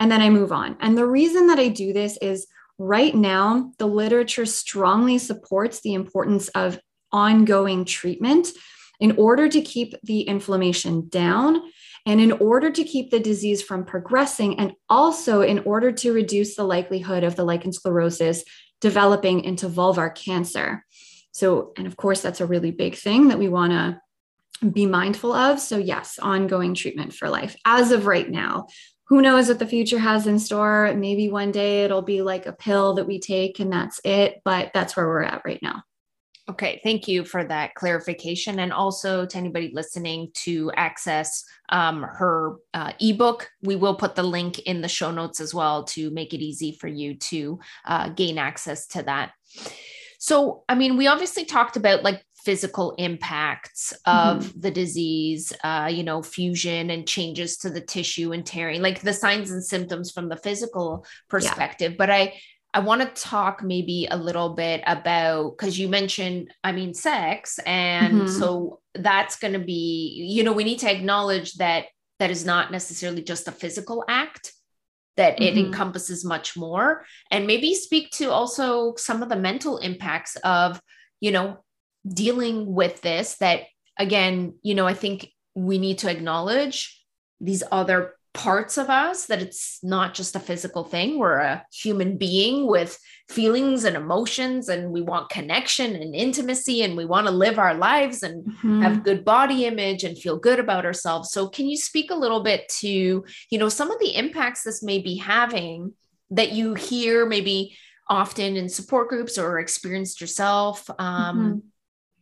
and then I move on. And the reason that I do this is right now, the literature strongly supports the importance of ongoing treatment in order to keep the inflammation down and in order to keep the disease from progressing, and also in order to reduce the likelihood of the lichen sclerosus developing into vulvar cancer. So, and of course, that's a really big thing that we want to be mindful of. So, yes, ongoing treatment for life as of right now. Who knows what the future has in store? Maybe one day it'll be like a pill that we take and that's it, but that's where we're at right now. Okay, thank you for that clarification. And also to anybody listening to access um, her uh, ebook, we will put the link in the show notes as well to make it easy for you to uh, gain access to that. So, I mean, we obviously talked about like physical impacts of mm-hmm. the disease, uh, you know, fusion and changes to the tissue and tearing, like the signs and symptoms from the physical perspective. Yeah. But I, I want to talk maybe a little bit about because you mentioned, I mean, sex. And mm-hmm. so that's going to be, you know, we need to acknowledge that that is not necessarily just a physical act, that mm-hmm. it encompasses much more. And maybe speak to also some of the mental impacts of, you know, dealing with this. That again, you know, I think we need to acknowledge these other parts of us that it's not just a physical thing we're a human being with feelings and emotions and we want connection and intimacy and we want to live our lives and mm-hmm. have good body image and feel good about ourselves so can you speak a little bit to you know some of the impacts this may be having that you hear maybe often in support groups or experienced yourself um, mm-hmm.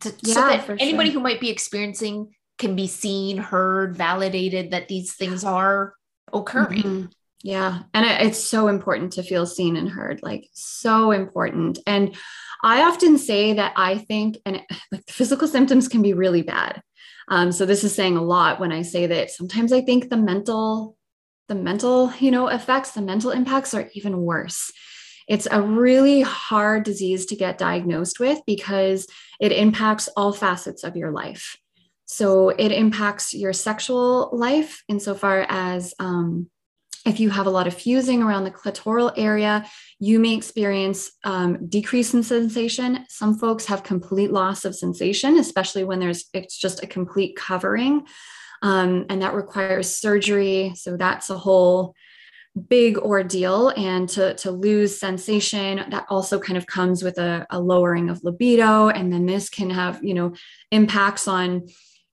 To, yeah, so that anybody sure. who might be experiencing can be seen heard validated that these things are occurring. Mm-hmm. Yeah. And it's so important to feel seen and heard, like so important. And I often say that I think, and it, like the physical symptoms can be really bad. Um, so this is saying a lot when I say that sometimes I think the mental, the mental, you know, effects, the mental impacts are even worse. It's a really hard disease to get diagnosed with because it impacts all facets of your life. So it impacts your sexual life insofar as um, if you have a lot of fusing around the clitoral area, you may experience um, decrease in sensation. Some folks have complete loss of sensation, especially when there's it's just a complete covering, um, and that requires surgery. So that's a whole big ordeal and to, to lose sensation that also kind of comes with a, a lowering of libido and then this can have you know impacts on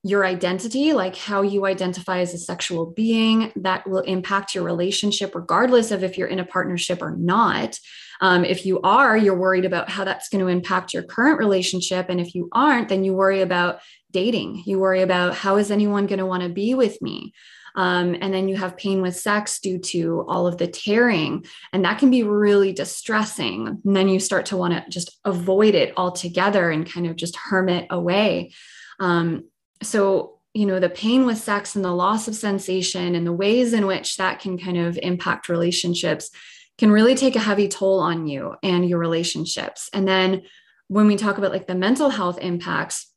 your identity, like how you identify as a sexual being, that will impact your relationship, regardless of if you're in a partnership or not. Um, if you are, you're worried about how that's going to impact your current relationship. And if you aren't, then you worry about dating. You worry about how is anyone going to want to be with me? Um, and then you have pain with sex due to all of the tearing. And that can be really distressing. And then you start to want to just avoid it altogether and kind of just hermit away. Um, so you know the pain with sex and the loss of sensation and the ways in which that can kind of impact relationships can really take a heavy toll on you and your relationships and then when we talk about like the mental health impacts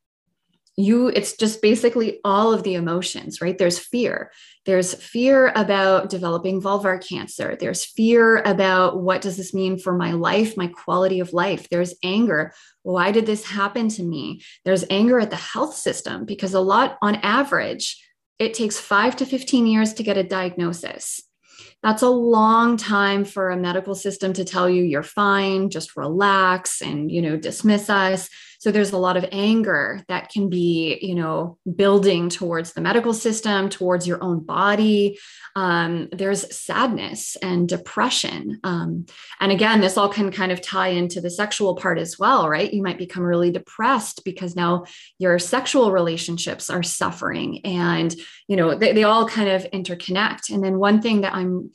you it's just basically all of the emotions right? There's fear. There's fear about developing vulvar cancer. There's fear about what does this mean for my life my quality of life? There's anger. Why did this happen to me? There's anger at the health system because a lot on average it takes 5 to 15 years to get a diagnosis. That's a long time for a medical system to tell you you're fine just relax and you know dismiss us so there's a lot of anger that can be you know building towards the medical system towards your own body. Um, there's sadness and depression. Um, and again this all can kind of tie into the sexual part as well right? You might become really depressed because now your sexual relationships are suffering and you know they, they all kind of interconnect. And then one thing that i'm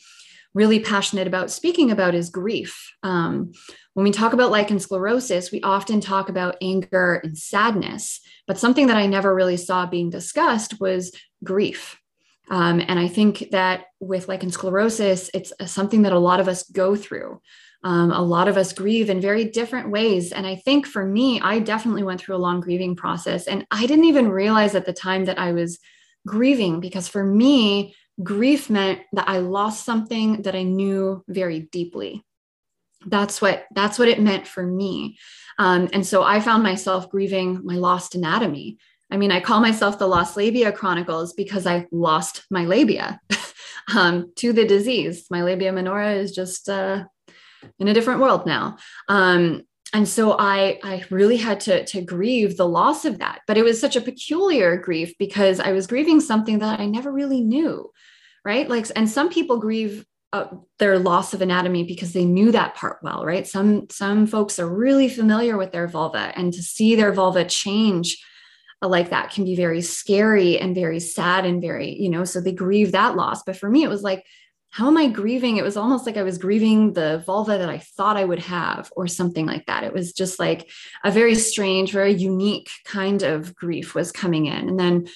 really passionate about speaking about is grief. Um, when we talk about lichen sclerosus, we often talk about anger and sadness, but something that I never really saw being discussed was grief. Um, and I think that with lichen sclerosus, it's something that a lot of us go through. Um, a lot of us grieve in very different ways. And I think for me, I definitely went through a long grieving process. And I didn't even realize at the time that I was grieving because for me, grief meant that I lost something that I knew very deeply. That's what that's what it meant for me. Um, and so I found myself grieving my lost anatomy. I mean, I call myself the Lost Labia Chronicles because I lost my labia um, to the disease. My labia minora is just uh, in a different world now. Um, and so I, I really had to, to grieve the loss of that. But it was such a peculiar grief because I was grieving something that I never really knew right? Like, and some people grieve uh, their loss of anatomy because they knew that part well, right? Some some folks are really familiar with their vulva, and to see their vulva change uh, like that can be very scary and very sad and very, you know, so they grieve that loss. But for me, it was like, how am I grieving? It was almost like I was grieving the vulva that I thought I would have, or something like that. It was just like a very strange, very unique kind of grief was coming in, and then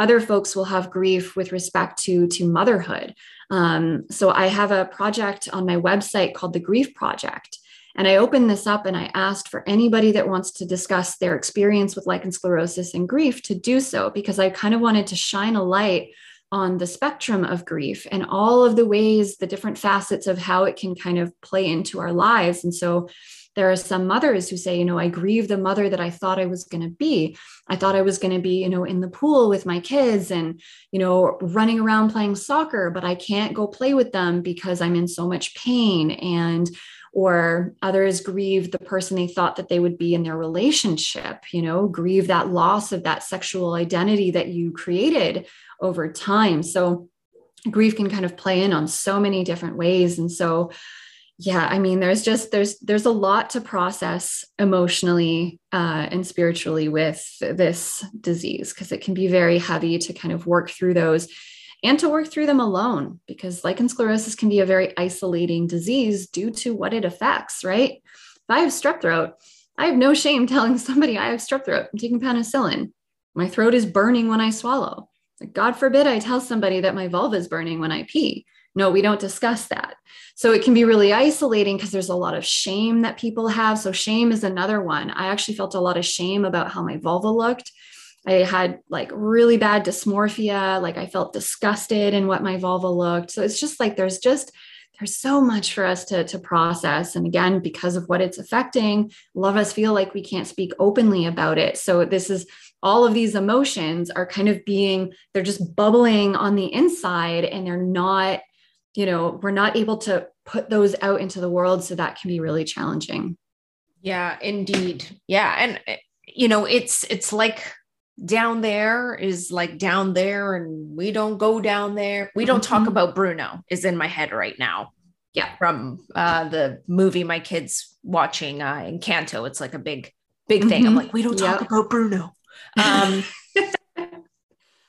other folks will have grief with respect to to motherhood um, so i have a project on my website called the grief project and i opened this up and i asked for anybody that wants to discuss their experience with lichen sclerosus and grief to do so because i kind of wanted to shine a light on the spectrum of grief and all of the ways, the different facets of how it can kind of play into our lives. And so there are some mothers who say, you know, I grieve the mother that I thought I was going to be. I thought I was going to be, you know, in the pool with my kids and, you know, running around playing soccer, but I can't go play with them because I'm in so much pain. And, or others grieve the person they thought that they would be in their relationship, you know, grieve that loss of that sexual identity that you created over time. So, grief can kind of play in on so many different ways. And so, yeah i mean there's just there's there's a lot to process emotionally uh, and spiritually with this disease because it can be very heavy to kind of work through those and to work through them alone because lichen sclerosus can be a very isolating disease due to what it affects right? If i have strep throat i have no shame telling somebody i have strep throat i'm taking penicillin. My throat is burning when i swallow. God forbid i tell somebody that my vulva is burning when i pee no, we don't discuss that. So it can be really isolating because there's a lot of shame that people have. So shame is another one. I actually felt a lot of shame about how my vulva looked. I had like really bad dysmorphia. Like I felt disgusted in what my vulva looked. So it's just like there's just there's so much for us to, to process. And again, because of what it's affecting, a lot of us feel like we can't speak openly about it. So this is all of these emotions are kind of being, they're just bubbling on the inside and they're not you know we're not able to put those out into the world so that can be really challenging. Yeah indeed. Yeah and eh, you know it's it's like down there is like down there and we don't go down there. We don't talk mm-hmm. about bruno is in my head right now. Yeah. From uh the movie my kids watching uh encanto it's like a big big thing. Mm-hmm. i'm like we don't talk yep. about bruno. Um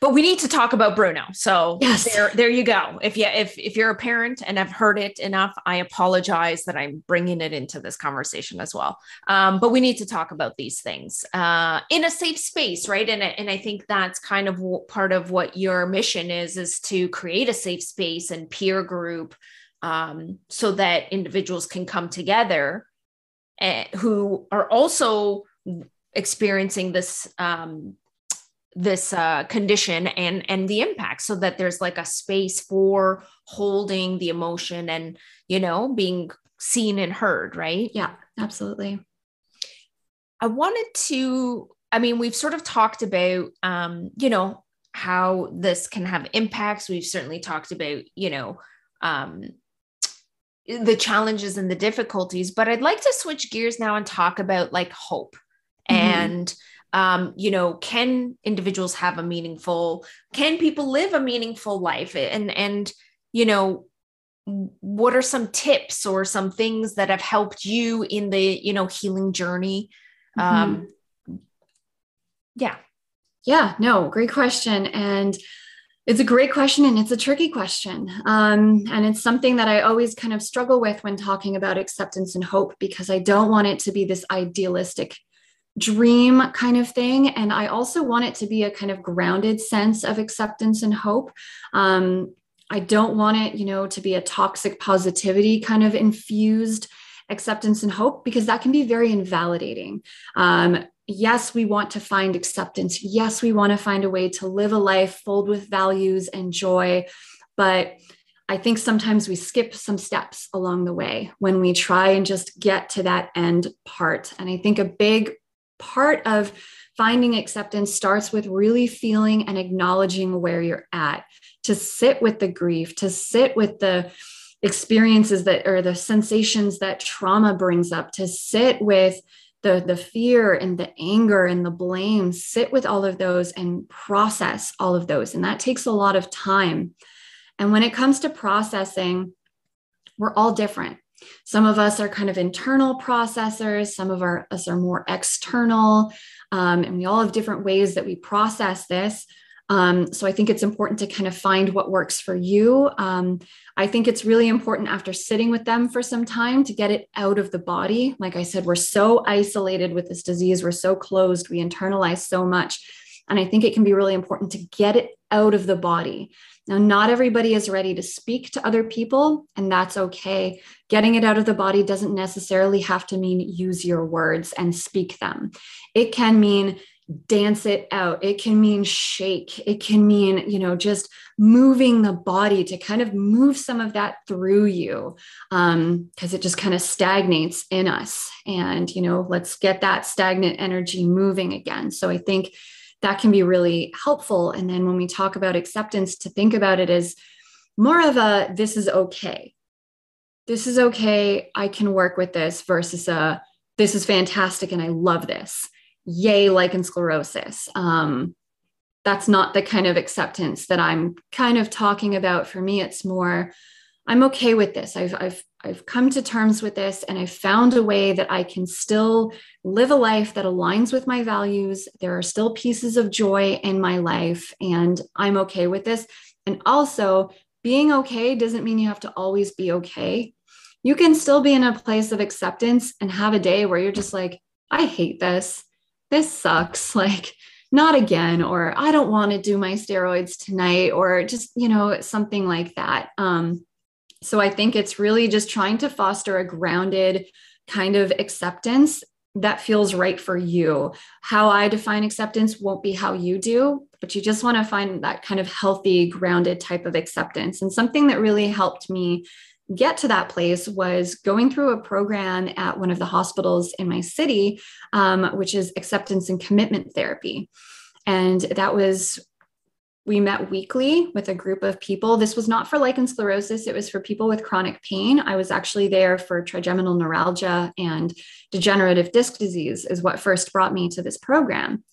but we need to talk about Bruno. So yes. there, there you go. If you if if you're a parent and have heard it enough, I apologize that I'm bringing it into this conversation as well. Um, but we need to talk about these things uh, in a safe space, right? And and I think that's kind of part of what your mission is is to create a safe space and peer group um, so that individuals can come together uh, who are also experiencing this um, this uh, condition and and the impact so that there's like a space for holding the emotion and you know being seen and heard right? Yeah absolutely. I wanted to i mean we've sort of talked about um you know how this can have impacts. We've certainly talked about you know um the challenges and the difficulties but i'd like to switch gears now and talk about like hope mm-hmm. and um, you know can individuals have a meaningful can people live a meaningful life and and you know what are some tips or some things that have helped you in the you know healing journey um mm-hmm. yeah yeah no great question and it's a great question and it's a tricky question. Um, and it's something that I always kind of struggle with when talking about acceptance and hope because I don't want it to be this idealistic dream kind of thing. And I also want it to be a kind of grounded sense of acceptance and hope. Um, I don't want it, you know, to be a toxic positivity kind of infused acceptance and hope because that can be very invalidating. Um, yes, we want to find acceptance. Yes, we want to find a way to live a life filled with values and joy. But I think sometimes we skip some steps along the way when we try and just get to that end part. And I think a big part of finding acceptance starts with really feeling and acknowledging where you're at, to sit with the grief, to sit with the experiences that or the sensations that trauma brings up, to sit with the, the fear and the anger and the blame, sit with all of those and process all of those. And that takes a lot of time. And when it comes to processing, we're all different. Some of us are kind of internal processors, some of our, us are more external, um, and we all have different ways that we process this. Um, so I think it's important to kind of find what works for you. Um, I think it's really important after sitting with them for some time to get it out of the body. Like I said, we're so isolated with this disease, we're so closed, we internalize so much. And I think it can be really important to get it out of the body Now, not everybody is ready to speak to other people, and that's okay. Getting it out of the body doesn't necessarily have to mean use your words and speak them. It can mean dance it out. It can mean shake. It can mean, you know, just moving the body to kind of move some of that through you because um, it just kind of stagnates in us. And, you know, let's get that stagnant energy moving again. So I think that can be really helpful. And then when we talk about acceptance, to think about it as more of a this is okay. This is okay. I can work with this versus a this is fantastic and I love this yay lichen sclerosus um, that's not the kind of acceptance that i'm kind of talking about for me it's more i'm okay with this i've i've i've come to terms with this and i've found a way that i can still live a life that aligns with my values there are still pieces of joy in my life and i'm okay with this and also being okay doesn't mean you have to always be okay you can still be in a place of acceptance and have a day where you're just like i hate this this sucks. Like, not again, or I don't want to do my steroids tonight, or just, you know, something like that. Um, so I think it's really just trying to foster a grounded kind of acceptance that feels right for you. How I define acceptance won't be how you do, but you just want to find that kind of healthy, grounded type of acceptance. And something that really helped me get to that place was going through a program at one of the hospitals in my city, um, which is acceptance and commitment therapy. And that was, we met weekly with a group of people. This was not for lichen sclerosus, it was for people with chronic pain. I was actually there for trigeminal neuralgia and degenerative disc disease, is what first brought me to this program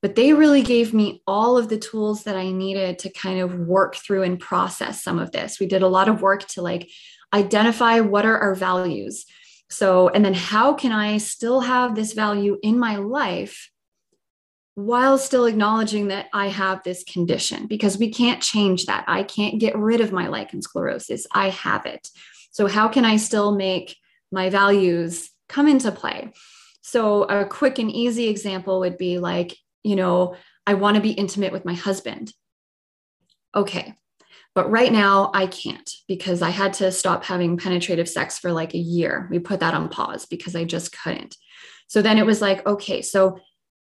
but they really gave me all of the tools that I needed to kind of work through and process some of this. We did a lot of work to like identify what are our values. So, and then how can I still have this value in my life while still acknowledging that I have this condition? Because we can't change that. I can't get rid of my lichen sclerosus. I have it. So, how can I still make my values come into play? So, a quick and easy example would be like, you know, I want to be intimate with my husband. Okay, but right now, I can't because I had to stop having penetrative sex for like a year. We put that on pause because I just couldn't. So then it was like, okay, so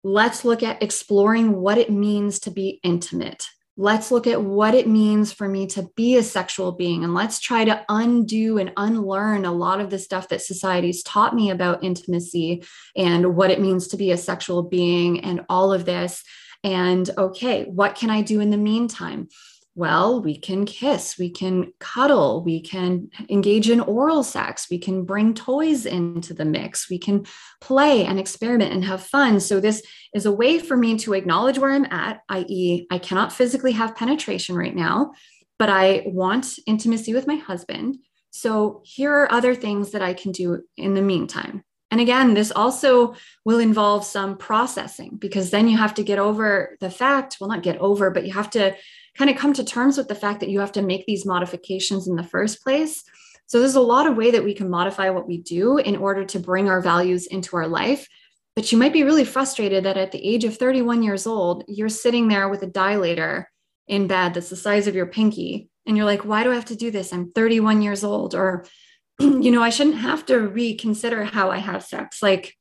let's look at exploring what it means to be intimate. Let's look at what it means for me to be a sexual being. And let's try to undo and unlearn a lot of the stuff that society's taught me about intimacy and what it means to be a sexual being and all of this. And okay, what can I do in the meantime? Well, we can kiss, we can cuddle, we can engage in oral sex, we can bring toys into the mix, we can play and experiment and have fun. So, this is a way for me to acknowledge where I'm at, i.e., I cannot physically have penetration right now, but I want intimacy with my husband. So, here are other things that I can do in the meantime. And again, this also will involve some processing because then you have to get over the fact, well, not get over, but you have to kind of come to terms with the fact that you have to make these modifications in the first place. So there's a lot of way that we can modify what we do in order to bring our values into our life. But you might be really frustrated that at the age of 31 years old, you're sitting there with a dilator in bed that's the size of your pinky. And you're like, why do I have to do this? I'm 31 years old. Or, you know, I shouldn't have to reconsider how I have sex. Like,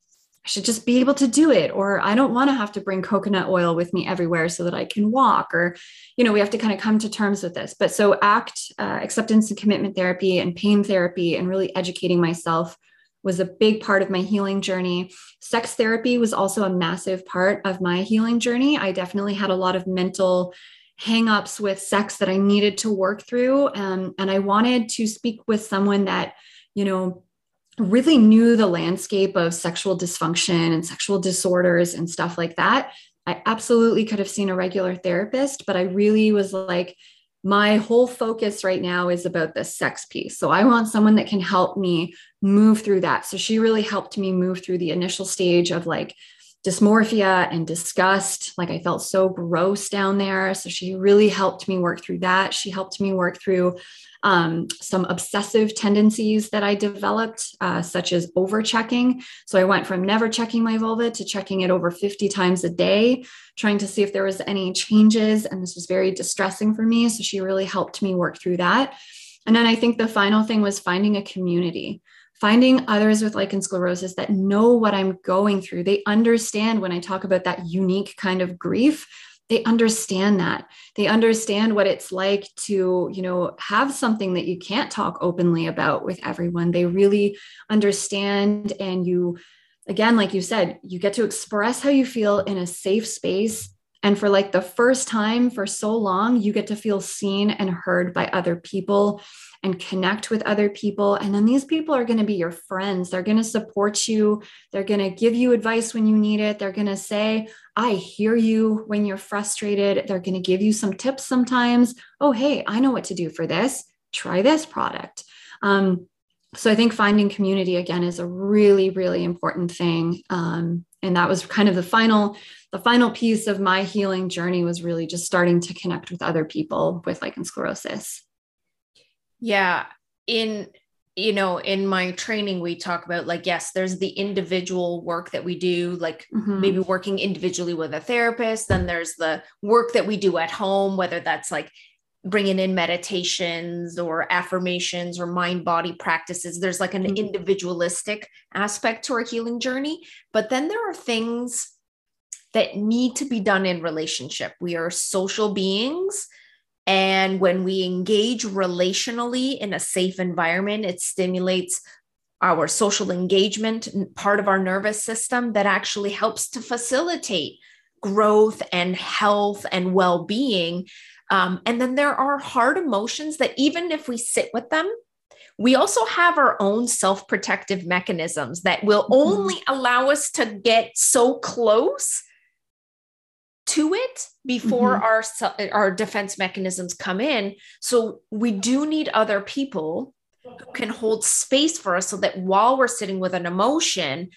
I should just be able to do it. Or I don't want to have to bring coconut oil with me everywhere so that I can walk. Or, you know, we have to kind of come to terms with this. But so, ACT, uh, acceptance and commitment therapy, and pain therapy, and really educating myself was a big part of my healing journey. Sex therapy was also a massive part of my healing journey. I definitely had a lot of mental hangups with sex that I needed to work through. Um, and I wanted to speak with someone that, you know, really knew the landscape of sexual dysfunction and sexual disorders and stuff like that. I absolutely could have seen a regular therapist, but I really was like, my whole focus right now is about the sex piece. So I want someone that can help me move through that. So she really helped me move through the initial stage of like dysmorphia and disgust. Like I felt so gross down there. So she really helped me work through that. She helped me work through um, some obsessive tendencies that I developed, uh, such as over checking. So I went from never checking my vulva to checking it over 50 times a day, trying to see if there was any changes. And this was very distressing for me. So she really helped me work through that. And then I think the final thing was finding a community finding others with lichen sclerosus that know what I'm going through. They understand when I talk about that unique kind of grief. They understand that. They understand what it's like to, you know, have something that you can't talk openly about with everyone. They really understand. And you, again, like you said, you get to express how you feel in a safe space. And for like the first time for so long, you get to feel seen and heard by other people and connect with other people. And then these people are going to be your friends. They're going to support you. They're going to give you advice when you need it. They're going to say, I hear you when you're frustrated. They're going to give you some tips sometimes. Oh, hey, I know what to do for this. Try this product. Um, so I think finding community again is a really, really important thing. Um, and that was kind of the final, the final piece of my healing journey was really just starting to connect with other people with lichen sclerosus. Yeah. In, you know, in my training, we talk about like, yes, there's the individual work that we do, like mm-hmm. maybe working individually with a therapist. Then there's the work that we do at home, whether that's like bringing in meditations or affirmations or mind body practices. There's like an mm-hmm. individualistic aspect to our healing journey. But then there are things that need to be done in relationship. We are social beings and when we engage relationally in a safe environment, it stimulates our social engagement, part of our nervous system that actually helps to facilitate growth and health and well being. Um, and then there are hard emotions that, even if we sit with them, we also have our own self protective mechanisms that will mm-hmm. only allow us to get so close to it before mm-hmm. our our defense mechanisms come in so we do need other people who can hold space for us so that while we're sitting with an emotion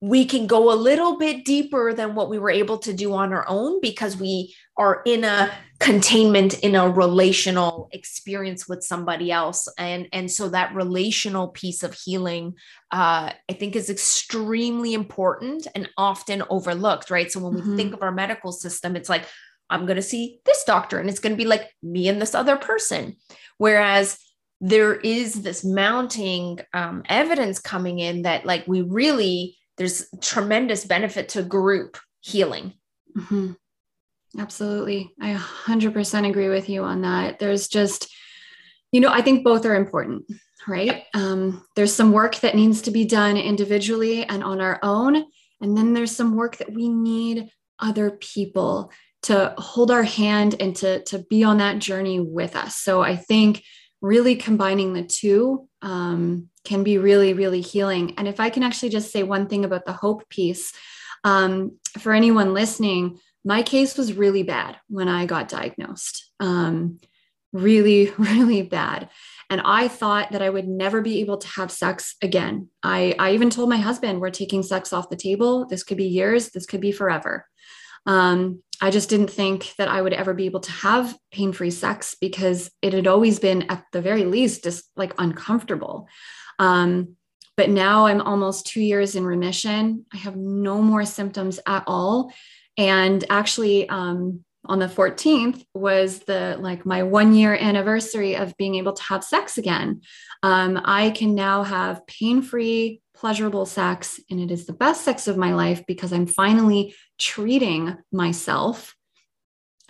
we can go a little bit deeper than what we were able to do on our own because we are in a containment in a relational experience with somebody else and and so that relational piece of healing uh, i think is extremely important and often overlooked right so when mm-hmm. we think of our medical system it's like i'm going to see this doctor and it's going to be like me and this other person whereas there is this mounting um, evidence coming in that like we really there's tremendous benefit to group healing. Mm-hmm. Absolutely. I 100% agree with you on that. There's just, you know, I think both are important, right? Um, there's some work that needs to be done individually and on our own. And then there's some work that we need other people to hold our hand and to, to be on that journey with us. So I think really combining the two um, can be really, really healing. And if I can actually just say one thing about the hope piece, um, for anyone listening, my case was really bad when I got diagnosed. Um, really, really bad. And I thought that I would never be able to have sex again. I, I even told my husband, we're taking sex off the table. This could be years, this could be forever. Um, I just didn't think that I would ever be able to have pain free sex because it had always been, at the very least, just like uncomfortable. Um, but now I'm almost two years in remission. I have no more symptoms at all. And actually, um, on the 14th was the like my one year anniversary of being able to have sex again. Um, I can now have pain free, pleasurable sex, and it is the best sex of my life because I'm finally treating myself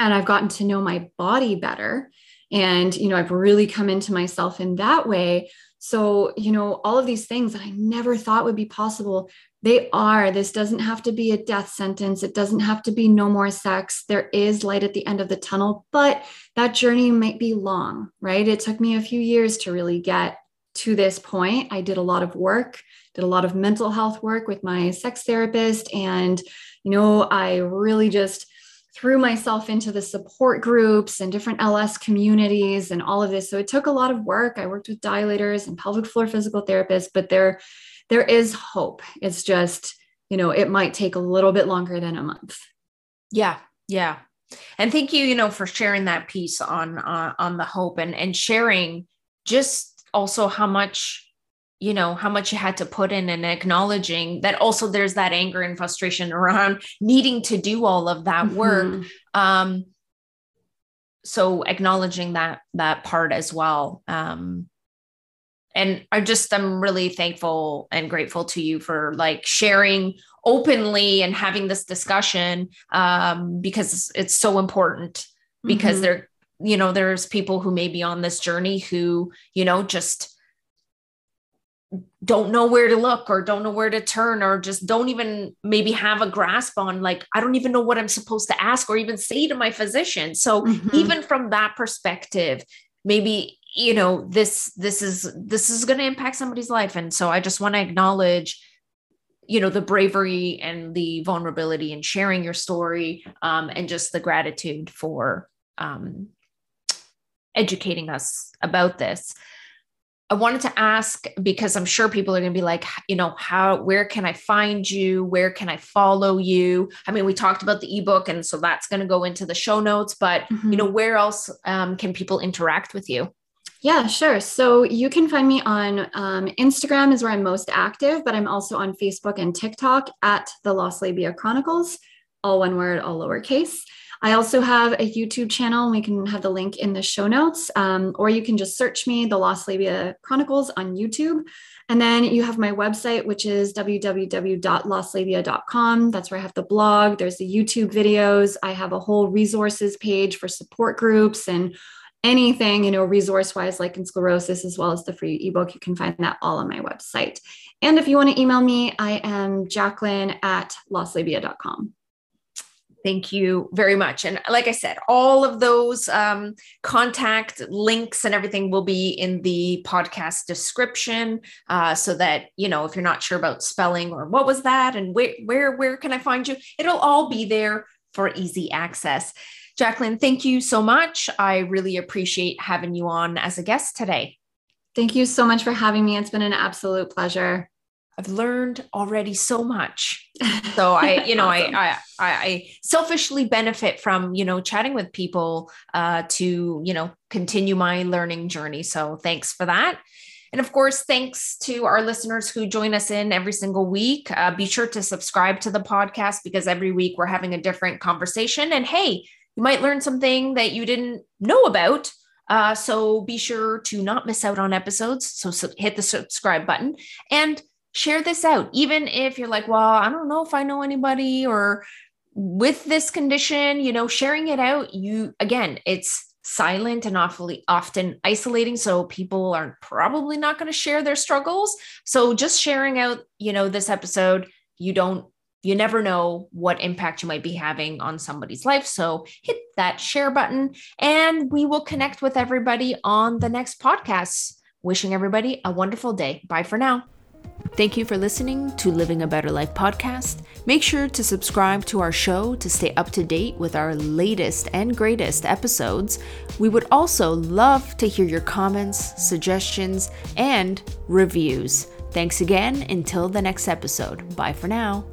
and I've gotten to know my body better. And, you know, I've really come into myself in that way. So, you know, all of these things that I never thought would be possible, they are. This doesn't have to be a death sentence. It doesn't have to be no more sex. There is light at the end of the tunnel, but that journey might be long, right? It took me a few years to really get to this point. I did a lot of work, did a lot of mental health work with my sex therapist. And, you know, I really just threw myself into the support groups and different LS communities and all of this. So it took a lot of work. I worked with dilators and pelvic floor physical therapists, but there, there is hope. It's just you know, it might take a little bit longer than a month. Yeah. Yeah. And thank you, you know, for sharing that piece on uh, on the hope and and sharing just also how much you know how much you had to put in and acknowledging that also there's that anger and frustration around needing to do all of that mm-hmm. work um so acknowledging that that part as well um and i just i'm really thankful and grateful to you for like sharing openly and having this discussion um because it's so important because mm-hmm. there you know there's people who may be on this journey who you know just don't know where to look or don't know where to turn or just don't even maybe have a grasp on like i don't even know what i'm supposed to ask or even say to my physician so mm-hmm. even from that perspective maybe you know this this is this is going to impact somebody's life and so i just want to acknowledge you know the bravery and the vulnerability and sharing your story um, and just the gratitude for um, educating us about this I wanted to ask because I'm sure people are going to be like, you know, how, where can I find you? Where can I follow you? I mean, we talked about the ebook, and so that's going to go into the show notes, but, mm-hmm. you know, where else um, can people interact with you? Yeah, sure. So you can find me on um, Instagram, is where I'm most active, but I'm also on Facebook and TikTok at the Lost Labia Chronicles, all one word, all lowercase. I also have a YouTube channel. We can have the link in the show notes, um, or you can just search me, The Lost Labia Chronicles, on YouTube. And then you have my website, which is www.lostlabia.com. That's where I have the blog. There's the YouTube videos. I have a whole resources page for support groups and anything, you know, resource wise, lichen sclerosus, as well as the free ebook. You can find that all on my website. And if you want to email me, I am Jacqueline at lostlabia.com. Thank you very much. And like I said, all of those um, contact links and everything will be in the podcast description, uh, so that you know if you're not sure about spelling or what was that and where where where can I find you, it'll all be there for easy access. Jacqueline, thank you so much. I really appreciate having you on as a guest today. Thank you so much for having me. It's been an absolute pleasure. I've learned already so much. So I, you know, awesome. I, I, I selfishly benefit from, you know, chatting with people uh, to, you know, continue my learning journey. So thanks for that. And of course, thanks to our listeners who join us in every single week. Uh, be sure to subscribe to the podcast because every week we're having a different conversation. And hey, you might learn something that you didn't know about. Uh, so be sure to not miss out on episodes. So, so hit the subscribe button and share this out. Even if you're like, well, I don't know if I know anybody or with this condition, you know, sharing it out, you again, it's silent and awfully often isolating so people are probably not going to share their struggles so just sharing out you know this episode you don't you never know what impact you might be having on somebody's life so hit that share button and we will connect with everybody on the next podcast wishing everybody a wonderful day bye for now Thank you for listening to Living a Better Life podcast. Make sure to subscribe to our show to stay up to date with our latest and greatest episodes. We would also love to hear your comments, suggestions, and reviews. Thanks again. Until the next episode. Bye for now.